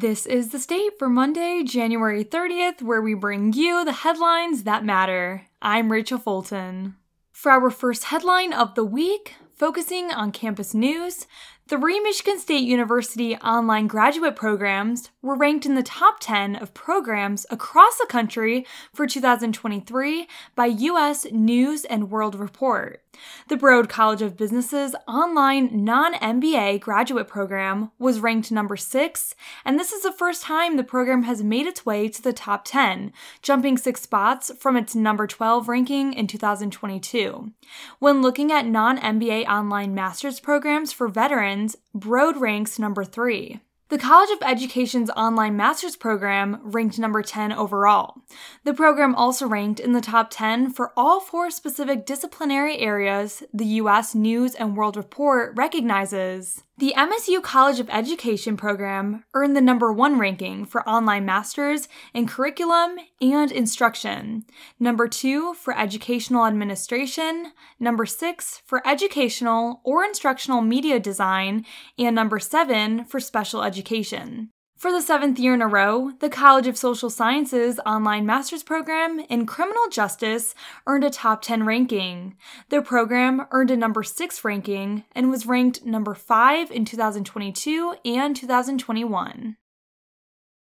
This is the state for Monday, January 30th, where we bring you the headlines that matter. I'm Rachel Fulton. For our first headline of the week, focusing on campus news, Three Michigan State University online graduate programs were ranked in the top 10 of programs across the country for 2023 by U.S. News and World Report. The Broad College of Business's online non MBA graduate program was ranked number six, and this is the first time the program has made its way to the top 10, jumping six spots from its number 12 ranking in 2022. When looking at non MBA online master's programs for veterans, Broad ranks number three. The College of Education's online master's program ranked number 10 overall. The program also ranked in the top 10 for all four specific disciplinary areas the U.S. News and World Report recognizes. The MSU College of Education program earned the number one ranking for online masters in curriculum and instruction, number two for educational administration, number six for educational or instructional media design, and number seven for special education. For the seventh year in a row, the College of Social Sciences online master's program in criminal justice earned a top 10 ranking. Their program earned a number 6 ranking and was ranked number 5 in 2022 and 2021.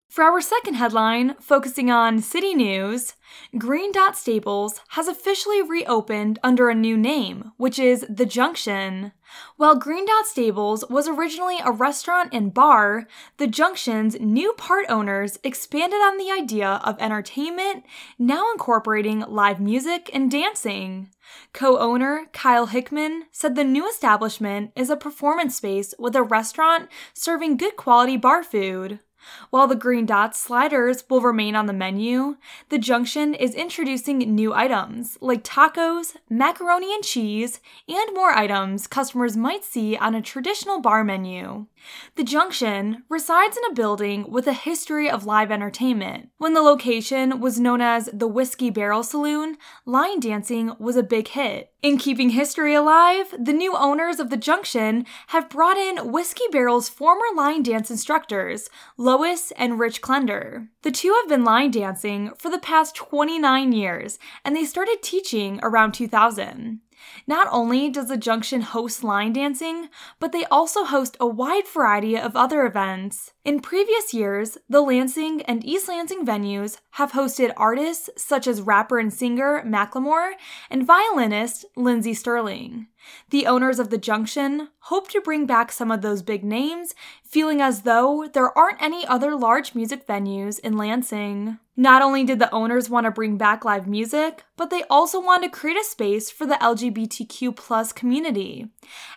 For our second headline, focusing on city news, Green Dot Stables has officially reopened under a new name, which is The Junction. While Green Dot Stables was originally a restaurant and bar, The Junction's new part owners expanded on the idea of entertainment, now incorporating live music and dancing. Co owner Kyle Hickman said the new establishment is a performance space with a restaurant serving good quality bar food. While the green dot sliders will remain on the menu, the Junction is introducing new items like tacos, macaroni and cheese, and more items customers might see on a traditional bar menu. The Junction resides in a building with a history of live entertainment. When the location was known as the Whiskey Barrel Saloon, line dancing was a big hit. In keeping history alive, the new owners of the Junction have brought in Whiskey Barrel's former line dance instructors, Lois and Rich Klender. The two have been line dancing for the past 29 years, and they started teaching around 2000. Not only does the Junction host line dancing, but they also host a wide variety of other events. In previous years, the Lansing and East Lansing venues have hosted artists such as rapper and singer Macklemore and violinist Lindsey Stirling. The owners of the Junction hope to bring back some of those big names, feeling as though there aren't any other large music venues in Lansing. Not only did the owners want to bring back live music, but they also wanted to create a space for the LGBTQ plus community.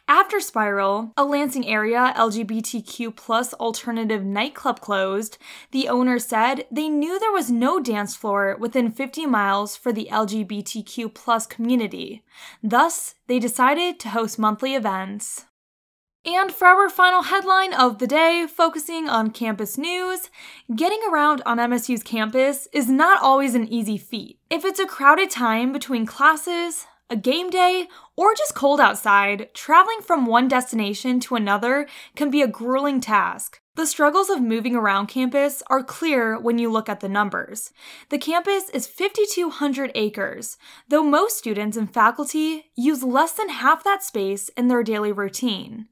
After Spiral, a Lansing area LGBTQ plus alternative nightclub closed, the owner said they knew there was no dance floor within 50 miles for the LGBTQ plus community. Thus, they decided to host monthly events. And for our final headline of the day, focusing on campus news, getting around on MSU's campus is not always an easy feat. If it's a crowded time between classes, a game day, or just cold outside, traveling from one destination to another can be a grueling task. The struggles of moving around campus are clear when you look at the numbers. The campus is 5,200 acres, though most students and faculty use less than half that space in their daily routine.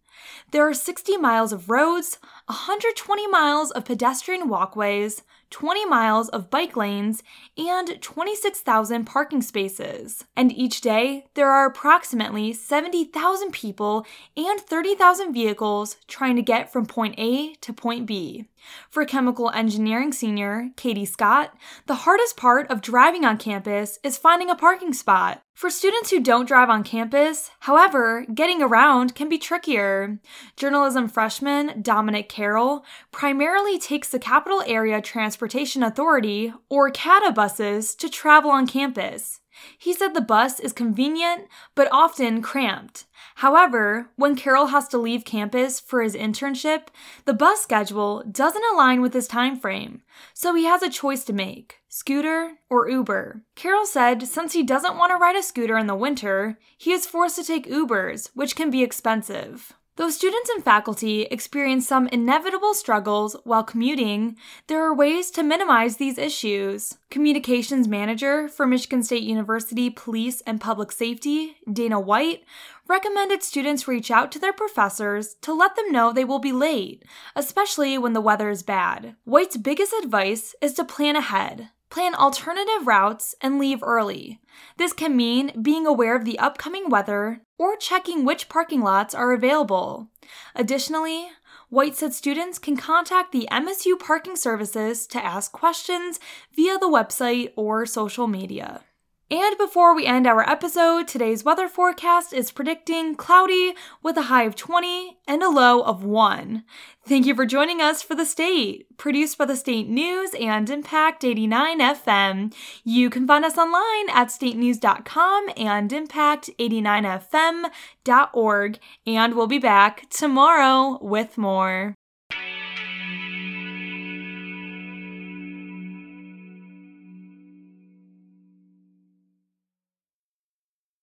There are 60 miles of roads, 120 miles of pedestrian walkways, 20 miles of bike lanes, and 26,000 parking spaces. And each day, there are approximately 70,000 people and 30,000 vehicles trying to get from point A to point B. For chemical engineering senior Katie Scott, the hardest part of driving on campus is finding a parking spot. For students who don't drive on campus, however, getting around can be trickier. Journalism freshman Dominic Carroll primarily takes the Capital Area Transportation Authority, or CATA buses, to travel on campus. He said the bus is convenient, but often cramped. However, when Carroll has to leave campus for his internship, the bus schedule doesn't align with his time frame, so he has a choice to make scooter or Uber. Carroll said since he doesn't want to ride a scooter in the winter, he is forced to take Ubers, which can be expensive. Though students and faculty experience some inevitable struggles while commuting, there are ways to minimize these issues. Communications Manager for Michigan State University Police and Public Safety, Dana White, recommended students reach out to their professors to let them know they will be late, especially when the weather is bad. White's biggest advice is to plan ahead. Plan alternative routes and leave early. This can mean being aware of the upcoming weather or checking which parking lots are available. Additionally, White said students can contact the MSU parking services to ask questions via the website or social media. And before we end our episode, today's weather forecast is predicting cloudy with a high of 20 and a low of 1. Thank you for joining us for The State, produced by the State News and Impact 89 FM. You can find us online at statenews.com and impact89fm.org, and we'll be back tomorrow with more.